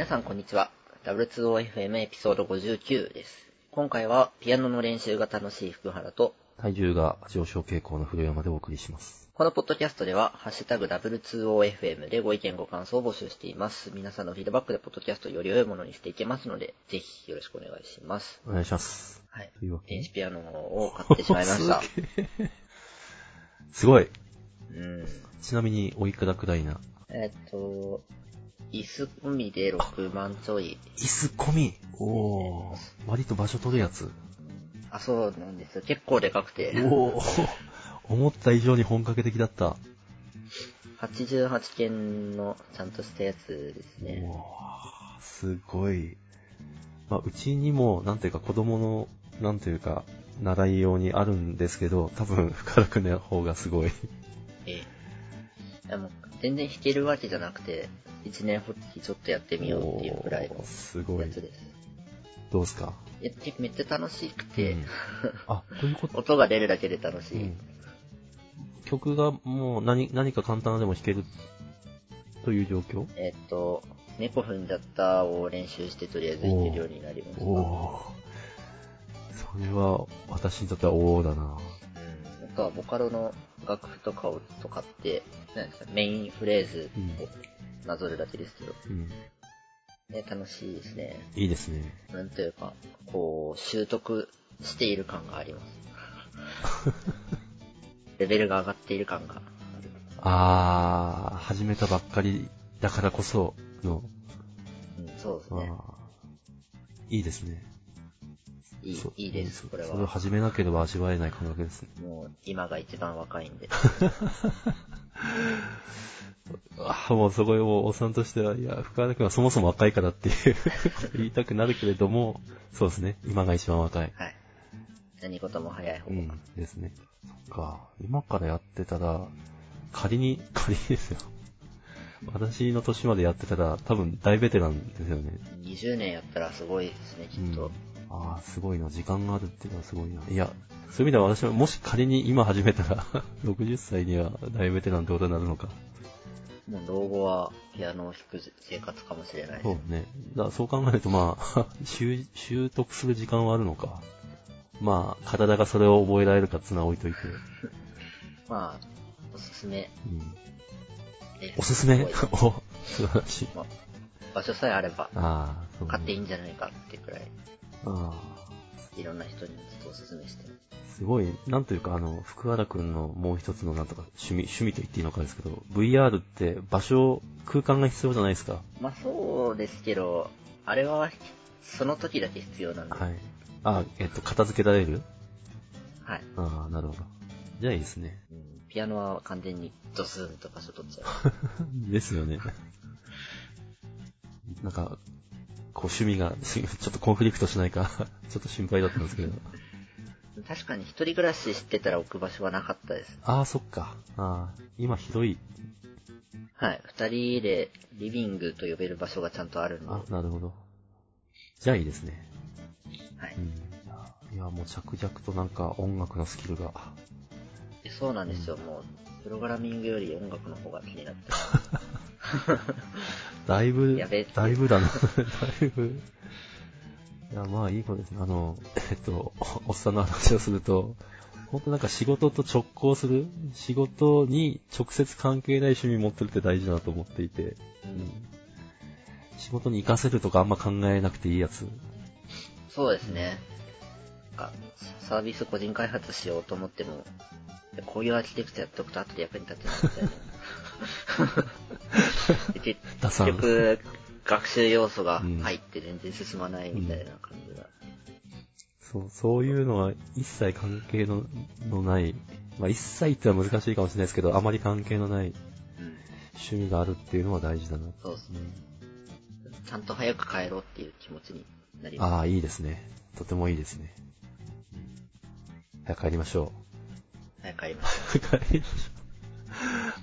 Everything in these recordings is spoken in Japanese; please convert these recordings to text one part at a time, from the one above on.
皆さんこんにちは。W2OFM エピソード59です。今回はピアノの練習が楽しい福原と、体重が上昇傾向の古山でお送りします。このポッドキャストでは、ハッシュタグ W2OFM でご意見ご感想を募集しています。皆さんのフィードバックでポッドキャストをより良いものにしていけますので、ぜひよろしくお願いします。お願いします。はい。というわけで電子ピアノを買ってしまいました。すごい。うん。ちなみに、おいくらくらいな？えっと、椅子込みで6万ちょい。椅子込み？おー。割と場所取るやつ。あ、そうなんですよ。結構でかくて。おー。思った以上に本格的だった。88件のちゃんとしたやつですね。おーすごい。まあ、うちにも、なんていうか子供の、なんていうか、習い用にあるんですけど、多分、深田くんの方がすごい。ええ。でも全然弾けるわけじゃなくて、一年発起ちょっとやってみようっていうくらいのおーすごいや。つです。どうですか？いや、結構めっちゃ楽しくて、うんあ、どういうこと？音が出るだけで楽しい。うん曲がもう何、何か簡単なでも弾けるという状況？えっと、猫踏んじゃったを練習してとりあえず弾けるようになりました。おおそれは私にとってはおおだな。うん。あとはボカロの楽譜とかをとかって、なんですか、メインフレーズをなぞるだけですけど、うん。ね、楽しいですね。いいですね。なんというか、こう、習得している感があります。レベルが上がっている感がある。あー、始めたばっかりだからこその、うん、そうですあね。ーいいですね。いいいいです、これそれをは。始めなければ味わえない感覚ですね。もう、今が一番若いんで。あーもうそこをおっさんとしては、いや、深田君はそもそも若いからっていう 言いたくなるけれども、そうですね。今が一番若い。はい。何事も早い方が。うん、ですね。そっか。今からやってたら、仮に、仮にですよ。私の年までやってたら、多分大ベテランですよね。20年やったらすごいですね、きっと。うんああ、すごいな。時間があるっていうのはすごいな。いや、そういう意味では私はもし仮に今始めたら、60歳には大ベテランってことになるのか。もう老後はピアノを弾く生活かもしれない。そうね。だからそう考えると、まあ、習、習得する時間はあるのか。まあ、体がそれを覚えられるかっていうのは置いといて。まあ、おすすめうん。おすすめ？お、素晴らしい。まあ場所さえあれば。買っていいんじゃないかってくらい、あいろんな人にちょっとおすすめしてすごい、なんというか、あの、福原くんのもう一つのなんとか趣味、趣味と言っていいのかですけど、VR って場所、空間が必要じゃないですか？まあそうですけど、あれは、その時だけ必要なんで。はい。あ、えっと、片付けられる？はい。ああ、なるほど。じゃあいいですね。うんピアノは完全にドスンと場所取っちゃう。ですよね。なんか、こう趣味が、し ちょっとコンフリクトしないか、ちょっと心配だったんですけど。確かに一人暮らししてたら置く場所はなかったです。ああ、そっか。ああ、今広い。はい。二人でリビングと呼べる場所がちゃんとあるんで。あ、なるほど。じゃあいいですね。はい。うん。いや、もう着々となんか音楽のスキルが。でそうなんですよ。もう、プログラミングより音楽の方が気になって。だいぶだいぶだな。だいぶ。いや、まあいいことですね。あの、えっと、おおっさんの話をすると、本当なんか仕事と直行する、仕事に直接関係ない趣味持ってるって大事だなと思っていて、うん仕事に活かせるとかあんま考えなくていいやつ。そうですね。なんかサービス個人開発しようと思っても、こういうアーキテクチャやっとくと後で役に立つなみたいな。で結局、学習要素が入って全然進まないみたいな感じが。そう、そういうのは一切関係ののない、まあ一切ってのは難しいかもしれないですけど、あまり関係のないうん。趣味があるっていうのは大事だな。そうですね。ちゃんと早く帰ろうっていう気持ちになります。ああ、いいですね。とてもいいですね。早く帰りましょ早く帰りましょう。帰りましょう。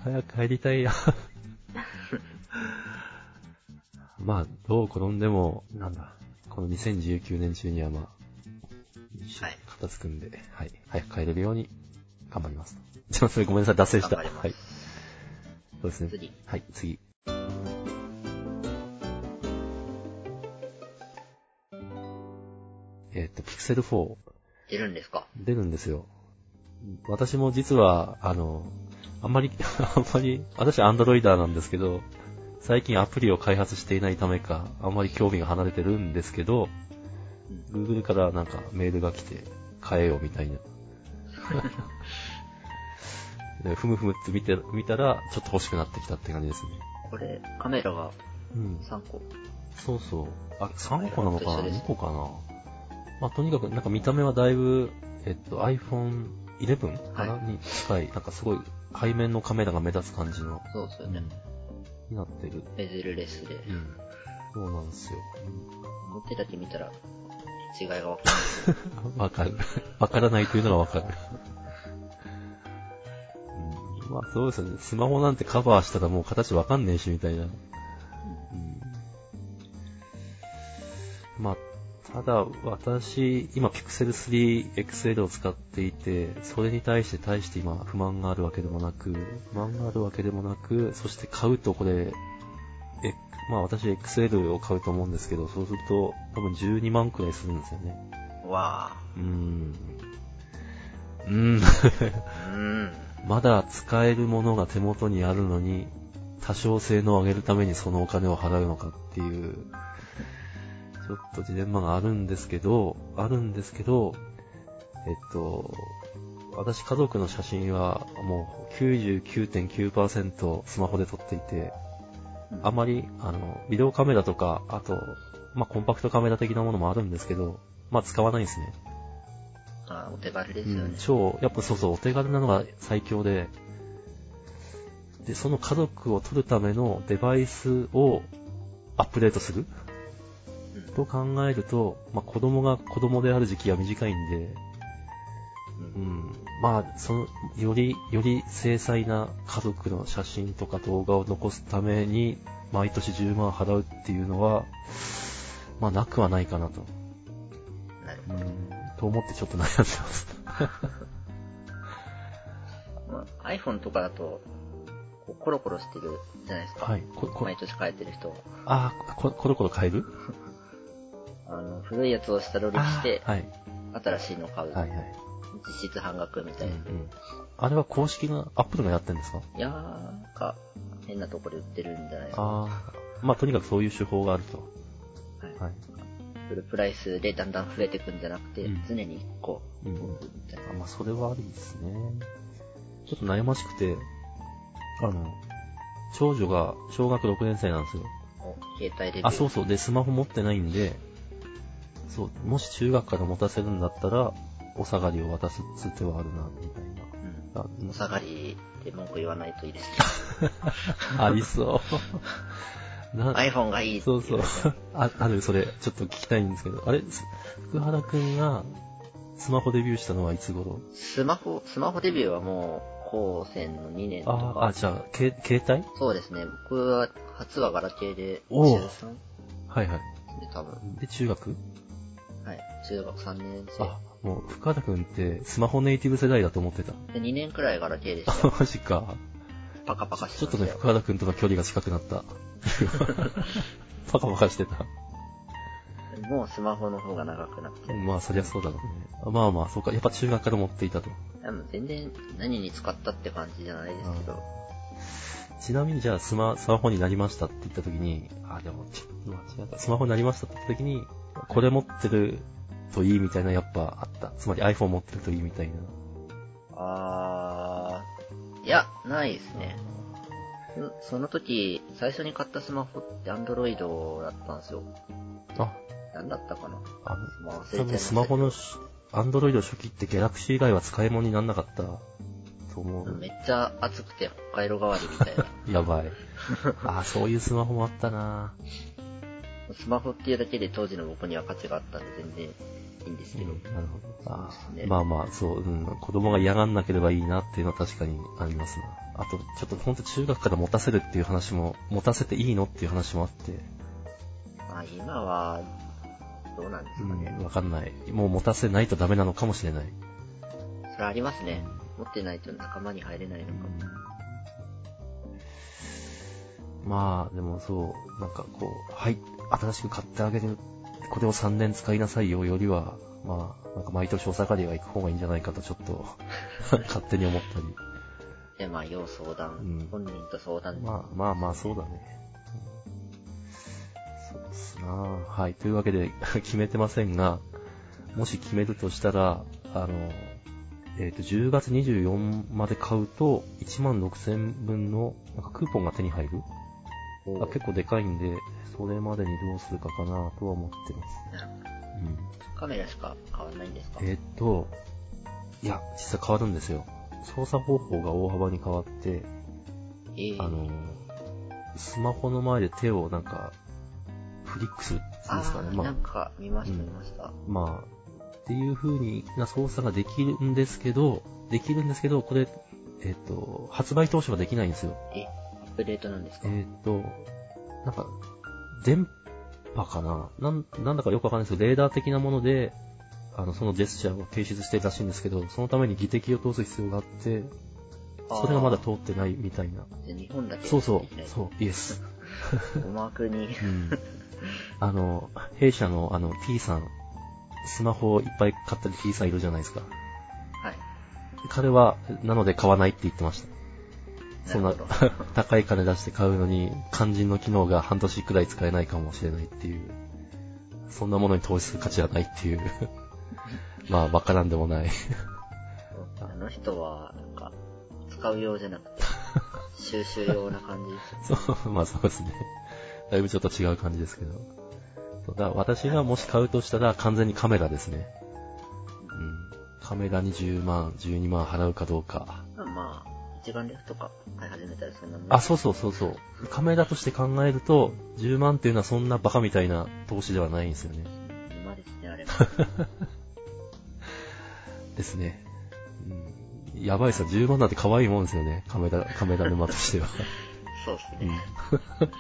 早く帰りたいよ。まあ、どう転んでも、なんだ、この2019年中にはまあ、はい、片付くんで、はい、早く帰れるように頑張ります。すいません、ごめんなさい、脱線した。はい。そうですね。次はい、次。えっと、ピクセル4出るんですか？出るんですよ。私も実は、あの、あんまり、あんまり、私アンドロイダーなんですけど、最近アプリを開発していないためか、あんまり興味が離れてるんですけど、Google からなんかメールが来て、買えよみたいな。で ふむふむって見て、見たら、ちょっと欲しくなってきたって感じですね。これ、カメラがうん。3個。そうそう。あ、3個なのかな一緒です ?2 個かな？まあ、とにかく、なんか見た目はだいぶ、えっと、iPhone 11かな、はに近い、なんかすごい、背面のカメラが目立つ感じの、そうですよねうん。になってる。ベゼルレスで。うん。そうなんですよ。表だけ見たら、違いがわかんないですけど。わかる。わからないというのがわかる。うん、まあそうですよね。スマホなんてカバーしたらもう形わかんねえし、みたいな。うん、まあ、ただ私、今 Pixel 3 XL を使っていて、それに対して対して今不満があるわけでもなく、不満があるわけでもなく、そして買うとこれ、え、まあ私 XL を買うと思うんですけど、そうすると多分12万くらいするんですよね。わうーん。うーん。ぁ。うん。まだ使えるものが手元にあるのに、多少性能を上げるためにそのお金を払うのかっていう、ちょっとジレンマがあるんですけど、あるんですけど、えっと、私家族の写真はもう99.9%スマホで撮っていて、あまり、あの、ビデオカメラとか、あと、まあ、コンパクトカメラ的なものもあるんですけど、まあ、使わないんですね。あお手軽ですうんよね。超、やっぱそうそう、お手軽なのが最強で、で、その家族を撮るためのデバイスをアップデートするうんと考えると、まあ、子供が子供である時期は短いんで、うん、まあ、その、より、より精細な家族の写真とか動画を残すために、毎年10万払うっていうのは、まあ、なくはないかなと。なるうん、と思ってちょっと悩んでます。まあ、iPhone とかだと、コロコロしてるじゃないですか。はい。こ、こ、毎年変えてる人は。ああ、こ、コロコロ変える？あの、古いやつを下取りして、はい。新しいの買う。はいはい。実質半額みたうんういな。ん。あれは公式な、アップルがやってるんですか？いやー、なんか、変なとこで売ってるんじゃないですか。ああ。まあ、とにかくそういう手法があると。はいはい。フルプライスでだんだん増えていくんじゃなくて、うん常に1個、うんみたいな。あまあ、それはありですね。ちょっと悩ましくて、あの、長女が小学6年生なんですよ。お携帯レビュー。あ、そうそう。で、スマホ持ってないんで、そう、もし中学から持たせるんだったら、お下がりを渡すつてはあるな、みたいな。あうん。お下がりで文句言わないといいです ありそう。iPhone がいいってそ言うそう。あ、ある、それ、ちょっと聞きたいんですけど、あれ、す福原くんがスマホデビューしたのはいつ頃？スマホ、スマホデビューはもう、高専の2年とああ、か。あ、じゃあ、け携帯？そうですね。僕は、初はガラケーで、おう中3はいはい。で多分。で、中学？はい。中学3年生。あ、もう、福原くんってスマホネイティブ世代だと思ってた。で、2年くらいガラケーでしたよ。マジか。パカパカしてちょっとね、ましたよ。福原くんとの距離が近くなった。パカパカしてた。もうスマホの方が長くなって。まあ、そりゃそうだろうね。まあまあ、そうか。やっぱ中学から持っていたと。でも全然何に使ったって感じじゃないですけど。ちなみにじゃあスマ、スマホになりましたって言った時に、あ、でも、ちょっと間違った。スマホになりましたって言った時に、これ持ってるといいみたいなやっぱあった。つまり iPhone 持ってるといいみたいな。あー、いや、ないですね。そその時、最初に買ったスマホって Android だったんですよ。あ、なんだったかなあの、多分スマホのし、Android 初期って Galaxy 以外は使い物にならなかったと思う。めっちゃ熱くて北海道代わりみたいな。やばい。あ、そういうスマホもあったなスマホっていうだけで当時の僕には価値があったんで全然いいんですけど。うんなるほど。あねまあまあ、そう、うん、子供が嫌がんなければいいなっていうのは確かにありますな。あと、ちょっとほんと中学から持たせるっていう話も、持たせていいのっていう話もあって、まあ今は、どうなんですかね。うん、わかんない。もう持たせないとダメなのかもしれない。それありますね。持ってないと仲間に入れないのかも。まあ、でもそう、なんかこう、はい、新しく買ってあげるっこれを3年使いなさいよよりは、まあ、なんか毎年お下がりは行く方がいいんじゃないかとちょっと 勝手に思ったり。で、まあ、要相談、うん本人と相談。まあまあまあ、そうだね。そうっすなはい。というわけで、決めてませんが、もし決めるとしたら、あの、えっ、と、10月24まで買うと、1万6000分の、なんかクーポンが手に入るおあ結構でかいんで、それまでにどうするかかなとは思ってます。なるほどうん。カメラしか変わんないんですか？えっ、と、いや、実際変わるんですよ。操作方法が大幅に変わって、ええあの、スマホの前で手をなんか、フリックするっていうんですかね。まあなん、か見ましたうん見ました。まあ、っていう風にな操作ができるんですけど、できるんですけど、これ、えっ、と、発売当初はできないんですよ。え、プデートなんですか？えっ、と、なんか、電波かな？なん、なんだかよくわかんないですけど、レーダー的なもので、あの、そのジェスチャーを提出してるらしいんですけど、そのために技的を通す必要があって、それがまだ通ってないみたいな。で日本だけそうそうそう、イエス。思惑に。うん。あの、弊社のあの T さん、スマホをいっぱい買ったり T さんいるじゃないですか。はい。彼は、なので買わないって言ってました。そんな高い金出して買うのに、肝心の機能が半年くらい使えないかもしれないっていう、そんなものに投資する価値はないっていう、まあ、わからんでもない。あの人は、なんか、使う用じゃなくて、収集用な感じ？ですよ。そう、まあそうですね。だいぶちょっと違う感じですけど。そうだ私がもし買うとしたら完全にカメラですね。うん。カメラに10万、12万払うかどうか。一眼レフとか買い始めたらそんなもん。あ、そうそうそうそう。カメラとして考えると、10万っていうのはそんなバカみたいな投資ではないんですよね。今ですね、あれは。ですね。うん。やばいさ、10万なんて可愛いもんですよね。カメラ、カメラ沼としては。そうですうんね。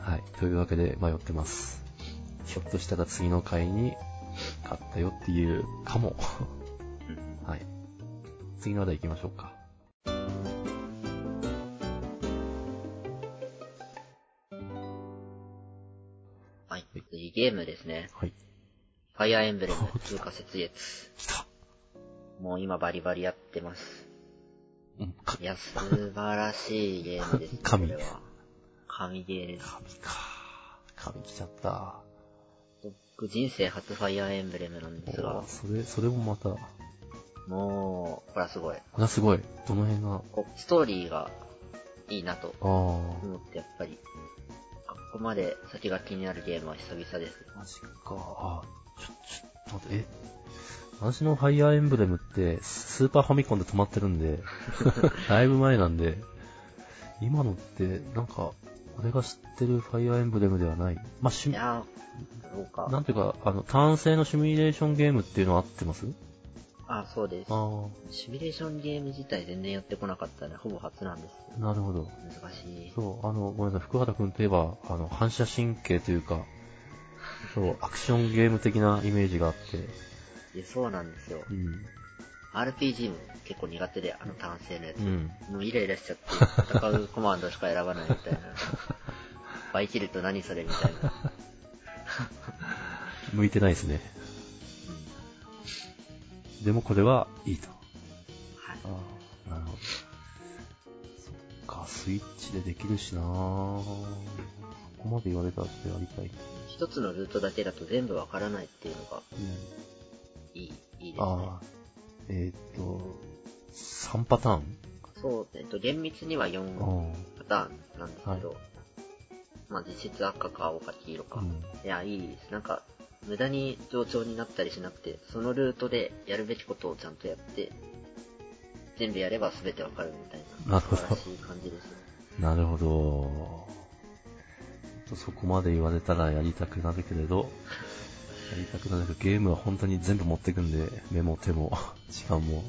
はい。というわけで迷ってます。ひょっとしたら次の回に買ったよっていうかも。うんはい。次の話題行きましょうか。ゲームですね。はい。ファイアーエンブレム通過雪月。来た。もう今バリバリやってます。うん、かいや、素晴らしいゲームです、ね。神これは。神ゲーです。神か。神来ちゃった。僕人生初ファイアーエンブレムなんですがそれ、それもまた、もう、これはすごい。これはすごい。どの辺が、ストーリーがいいなと。思って、やっぱり、ここまで先が気になるゲームは久々です。マジか。あ、ちょ、ちょっと待って、え？私のファイアーエンブレムって、スーパーファミコンで止まってるんで、だいぶ前なんで、今のって、なんか、俺が知ってるファイアーエンブレムではない。まあ、しいやー、どうか。なんていうか、あの、単性のシミュレーションゲームっていうのは合ってます？あ、そうです。あシミュレーションゲーム自体全然やってこなかったね。ほぼ初なんです。あ、なるほど。難しい。そう、あの、ごめんなさい、福原くんといえば、あの、反射神経というか、そう、アクションゲーム的なイメージがあって、で、そうなんですよう。ん。RPG も結構苦手で、あの単性のやつ。うん。もうイライラしちゃって、戦うコマンドしか選ばないみたいな。バイキルと何それみたいな。向いてないですね。でもこれはいいと。はい。ああ、なるほど。そっか、スイッチでできるしなぁ。ここまで言われたらそれやりたい。一つのルートだけだと全部わからないっていうのがうん。いい、いいですね。ああ、えーっと、3パターン？そう、えっと、厳密には4あパターンなんですけど、まあ実質赤か青か黄色あ、か。うん。いや、いいです。なんか、無駄に冗長になったりしなくて、そのルートでやるべきことをちゃんとやって、全部やれば全てわかるみたいな、なるほど素晴らしい感じですね。なるほど。そこまで言われたらやりたくなるけれど、やりたくなるけど、ゲームは本当に全部持ってくんで、目も手も、時間も。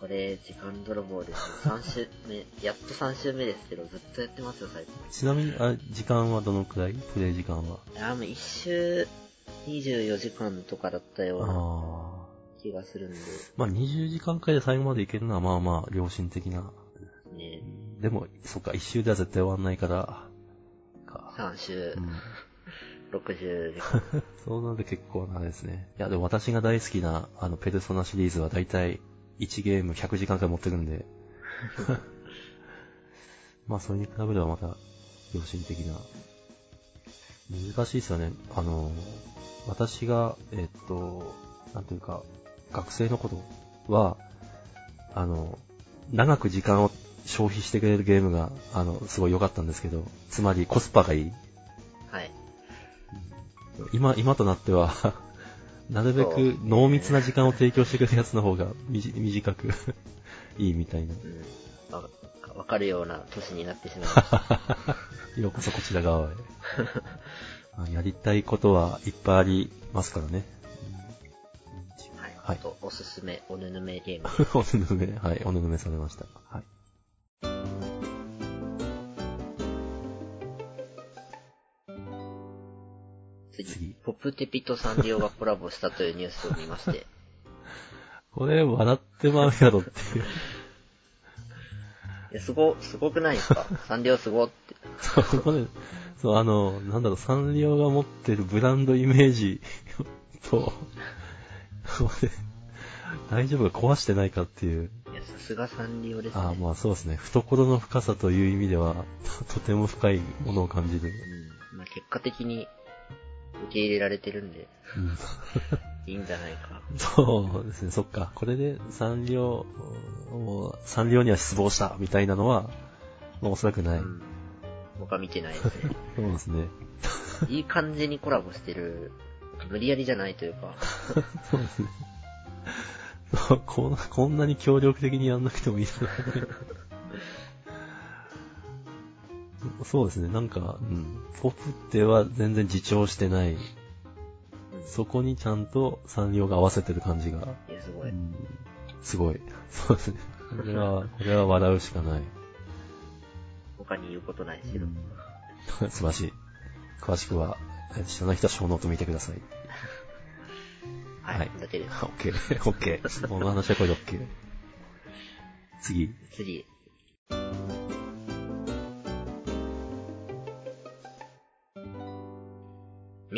これ、時間泥棒ですね。3週目、やっと3週目ですけど、ずっとやってますよ、最近。ちなみに、あ、時間はどのくらい？プレイ時間は。いや、もう1週24時間とかだったような。気がするんで、まあ、20時間くらいで最後までいけるのはまあまあ、良心的な。ね、でも、そっか、一周では絶対終わんないから、か。3週う。ん。60時間。そうなると結構なあれですね。いや、でも私が大好きな、あの、ペルソナシリーズはだいたい1ゲーム100時間くらい持ってるんで。まあ、それに比べればまた、良心的な。難しいですよね。あの、私が、えっと、なんというか、学生の頃は、あの、長く時間を消費してくれるゲームが、あの、すごい良かったんですけど、つまりコスパがいい。はい。今、今となっては、なるべく濃密な時間を提供してくれるやつの方が 短くいいみたいな。うん。わわかるような年になってしまいました。ようこそこちら側へ。あやりたいことはいっぱいありますからね。はい。はいあと、おすすめ、おぬぬめゲーム。おぬぬめ、はい、おぬぬめされました。はい。次次ポプテピとサンリオがコラボしたというニュースを見まして、これ、笑ってまうやろっていう。すご、すごくないですか？サンリオすごって。そう、これ、そう、あの、なんだろう、サンリオが持ってるブランドイメージ と、大丈夫か壊してないかっていう。いや、さすがサンリオですね。ああ、まあそうですね。懐の深さという意味では、ととても深いものを感じる。うん。まあ、結果的に受け入れられてるんで、うんいいんじゃないか。そうですね、そっか。これでサンリオを、サンリオには失望したみたいなのは、まあおそらくない。うん。僕は見てないですね。そうですね。いい感じにコラボしてる、無理やりじゃないというか、そうですね。こんこんなに協力的にやんなくてもいいそうですね、なんか、うん。ポプテは全然自重してない。うん。そこにちゃんとサンリオが合わせてる感じが、いや、すごい。うんすごい。そうですね。これは、これは笑うしかない。他に言うことないですけど。素晴らしい。詳しくは、え知らない人はショーノート見てください。はい。はいだけです。オッケー、オッケー。この話はこれでオッケー。次。次。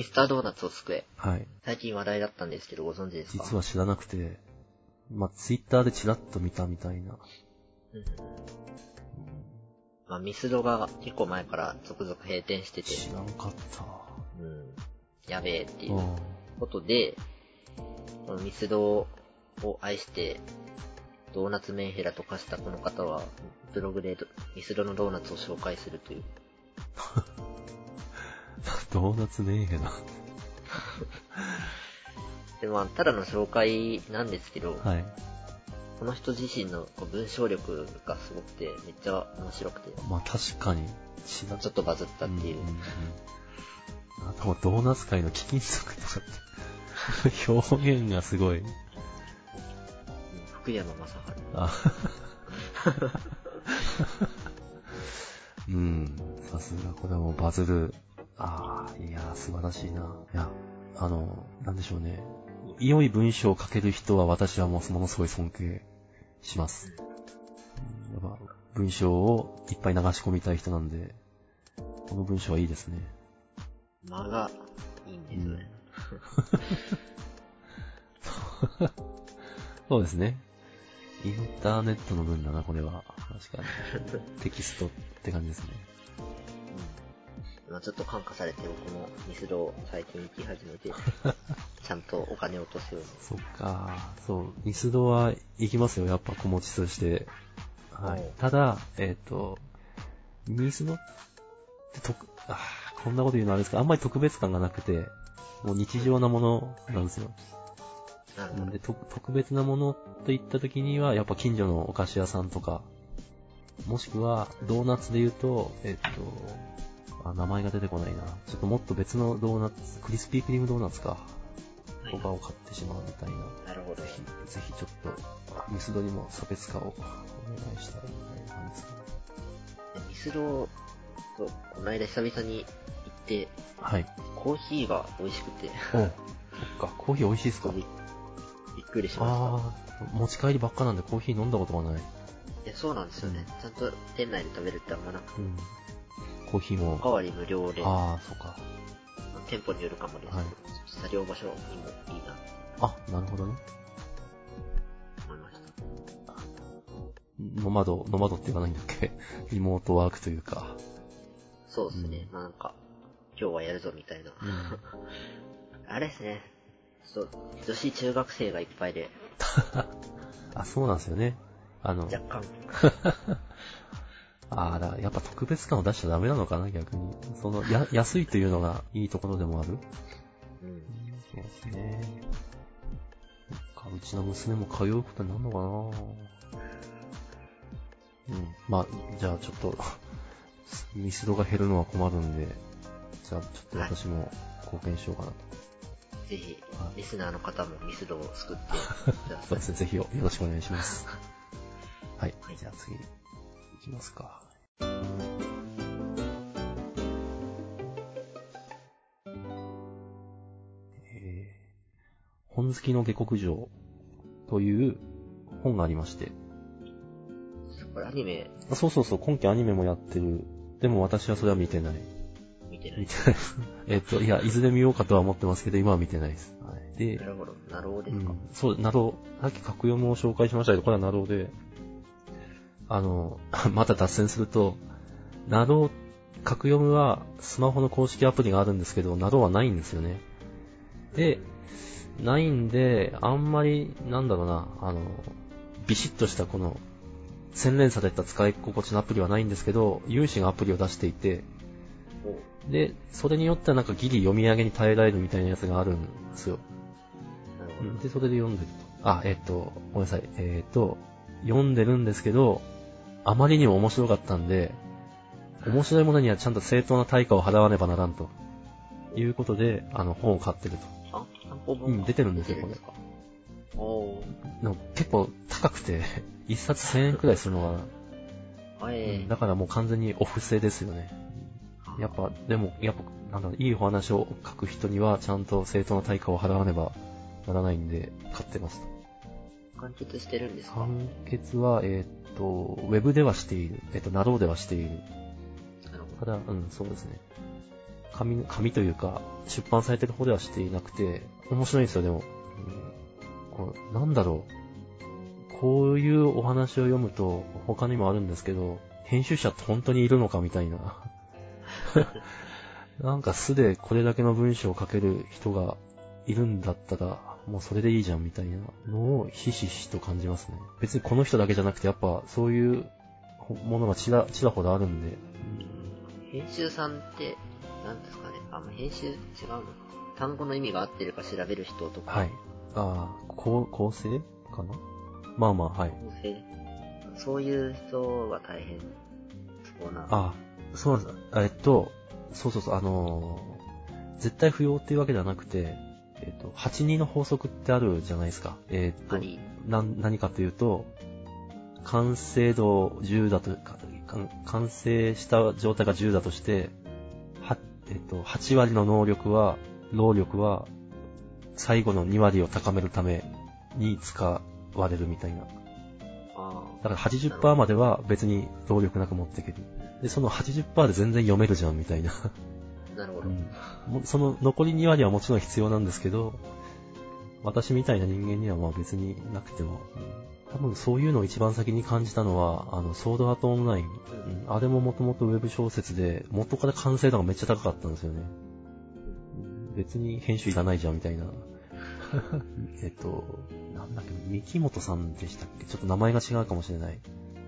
ミスタードーナツを救え。はい。最近話題だったんですけど、ご存知ですか？実は知らなくて、まあ、ツイッターでチラッと見たみたいな。うんまあ、ミスドが結構前から続々閉店してて、知らんかった。うん、やべえっていううんことで、このミスドを愛して、ドーナツメンヘラと化したこの方は、ブログでドミスドのドーナツを紹介するという。ドーナツメンヘラ。で、まあ、ただの紹介なんですけど、はい。この人自身の文章力がすごくて、めっちゃ面白くて、まあ、確かに、ちょっとバズったっていう。んんうんあとはドーナツ界の貴金属とかって、表現がすごい。うん福山雅治。あ うん。さすが、これはもうバズる。ああ、いやー、素晴らしいな。いや、あの、なんでしょうね。良い文章を書ける人は私はもうものすごい尊敬します。うんやっぱ、文章をいっぱい流し込みたい人なんで、この文章はいいですね。間がいいんですよね。そうですね。インターネットの文だな、これは。確かに。テキストって感じですね。うん。まあちょっと感化されて、僕もミスドを最近行き始めて、ちゃんとお金を落とすように。そっか。そう、ミスドは行きますよ、やっぱ子持ちとして。はい。ただ、えっ、と、ミスドって特、あーこんなこと言うのはあれですけど、あんまり特別感がなくて、もう日常なものなんですよ。なるほどで、。と特別なものといった時には、やっぱ近所のお菓子屋さんとか、もしくは、ドーナツで言うと、えっ、と、あ、名前が出てこないな。ちょっともっと別のドーナツ、クリスピークリームドーナツか。はいとかを買ってしまうみたいな。なるほどぜ。ひ、ぜひちょっと、ミスドにも差別化をお願いしたいみたいな感じですね。でミスドと、この間久々に行って、はい。コーヒーが美味しくて、おそっか、コーヒー美味しいですかび びっくりしましああ、持ち帰りばっかなんでコーヒー飲んだことがない。た。いや、そうなんですよね。ちゃんと店内で食べるってあんまなくて、うん。コーヒーもおか、わり無料で、ああ、そっか。店舗によるかもですけど、はい作業場所にもいいなあ、なるほどね。と思いました。ノマド、ノマドって言わないんだっけ？リモートワークというか。そうですね。まあなんか、今日はやるぞみたいな。あれですね。そう、女子中学生がいっぱいで、あ、そうなんですよね。あの、若干、ああ、だからやっぱ特別感を出しちゃダメなのかな、逆に。その、や、安いというのがいいところでもある。うん。そうですね。か、うちの娘も通うことになるのかなうん。まあ、じゃあちょっと、ミスドが減るのは困るんで、じゃあちょっと私も貢献しようかなと。ぜひは、いリスナーの方もミスドを作ってください。そうですね、ぜひよろしくお願いします。はいはい。じゃあ次、行きますか。えー本好きの下克上という本がありまして。これアニメあそうそうそう、今期アニメもやってる。でも私はそれは見てない。見てない見て。ないです。えっと、いや、いずれ見ようかとは思ってますけど、今は見てないです。はい、でな、るほど。なるほどですか。うん、そう、など、さっき格読むを紹介しましたけど、これはなどで、あの、また脱線すると、など、格読むはスマホの公式アプリがあるんですけど、などはないんですよね。で、ないんで、あんまり、なんだろうな、あの、ビシッとしたこの、洗練された使い心地のアプリはないんですけど、有志がアプリを出していて、おで、それによってはなんかギリ読み上げに耐えられるみたいなやつがあるんですよ。で、それで読んでると。あ、えっ、と、ごめんなさい。えっ、と、読んでるんですけど、あまりにも面白かったんで、面白いものにはちゃんと正当な対価を払わねばならんと。いうことで、あの、本を買ってると。あ、本うん出てるんですよ出てかおー。でも結構高くて、一冊1000円くらいするのかな。あえうんだからもう完全にお布施ですよね。やっぱ、でも、やっぱ、なんだろう、いいお話を書く人には、ちゃんと正当な対価を払わねばならないんで、買ってます。完結してるんですか完結は、えーっと、ウェブではしている。えっと、なろうではしている。なるほど。ただ、うん、そうですね。紙、紙というか、出版されてる方ではしていなくて、面白いんですよ、でも。うん、こうなんだろう。こういうお話を読むと、他にもあるんですけど、編集者って本当にいるのかみたいな。なんか素でこれだけの文章を書ける人がいるんだったら、もうそれでいいじゃんみたいなのをひしひしと感じますね。別にこの人だけじゃなくて、やっぱそういうものがちらちらほらあるんで、編集さんって、なんですかね？あ、まあ編集違うのか。単語の意味が合ってるか調べる人とか。はい。ああ、構成かな？まあまあ、はい。構成？そういう人が大変そうな。あそうなんです。えっと、そうそうそう、あのー絶対不要っていうわけではなくて、えっと、82の法則ってあるじゃないですか。えっとあ、り。な、何かというと、完成度10だと、かか完成した状態が10だとして、は、えっと、8割の能力は、労力は、最後の2割を高めるために使われるみたいな。あだから80%までは別に労力なく持っていける。で、その80%で全然読めるじゃんみたいな。あ、なるほど。うんもその残り2割はもちろん必要なんですけど、私みたいな人間にはまあ別になくても、うん多分そういうのを一番先に感じたのは、あの、ソードアートオンライン。うんあれももともとウェブ小説で、元から完成度がめっちゃ高かったんですよね。うん別に編集いらないじゃんみたいな。えっと、なんだっけ、三木本さんでしたっけ？ちょっと名前が違うかもしれない。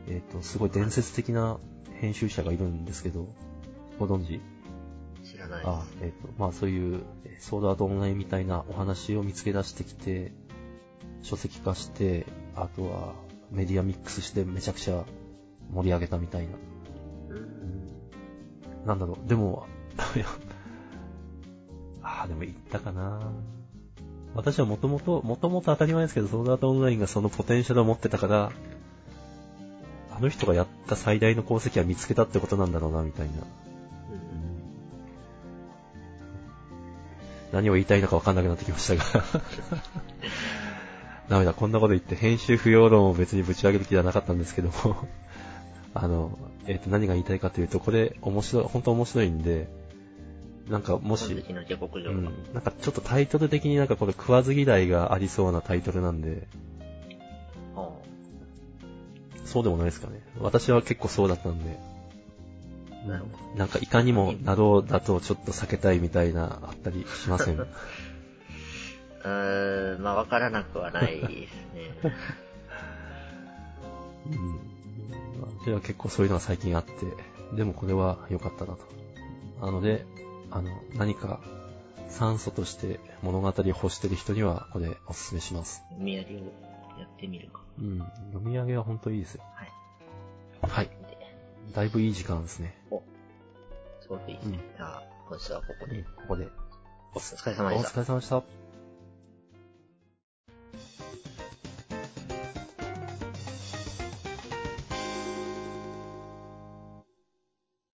えっと、すごい伝説的な編集者がいるんですけど、ご存知？ない。あ、えっ、と、まあそういう、えーソードアートオンラインみたいなお話を見つけ出してきて、書籍化して、あとはメディアミックスしてめちゃくちゃ盛り上げたみたいな。うん。なんだろう、でも、ああ、でも言ったかな私はもともと、もともと当たり前ですけど、ソードアートオンラインがそのポテンシャルを持ってたから、あの人がやった最大の功績は見つけたってことなんだろうな、みたいな。何を言いたいのか分かんなくなってきましたが。ダメだ、こんなこと言って編集不要論を別にぶち上げる気ではなかったんですけども。あの、えっ、と、何が言いたいかというと、これ面白い、本当面白いんで、なんかもし。うん、なんかちょっとタイトル的になんかこれ食わず嫌いがありそうなタイトルなんで、あそうでもないですかね。私は結構そうだったんで、あなるほど。なんかいかにもなろうだとちょっと避けたいみたいなあったりしません？うーん、まあわからなくはないですね。うん。私は結構そういうのが最近あって、でもこれは良かったなと。なので、あの、何か酸素として物語を欲してる人にはこれおすすめします。読み上げをやってみるか。うん。読み上げは本当いいですよ。だいぶいい時間ですね。お、すごくいいですね。うんじゃあ、今週はここで。ここで。お疲れお様でした。疲れ様でした。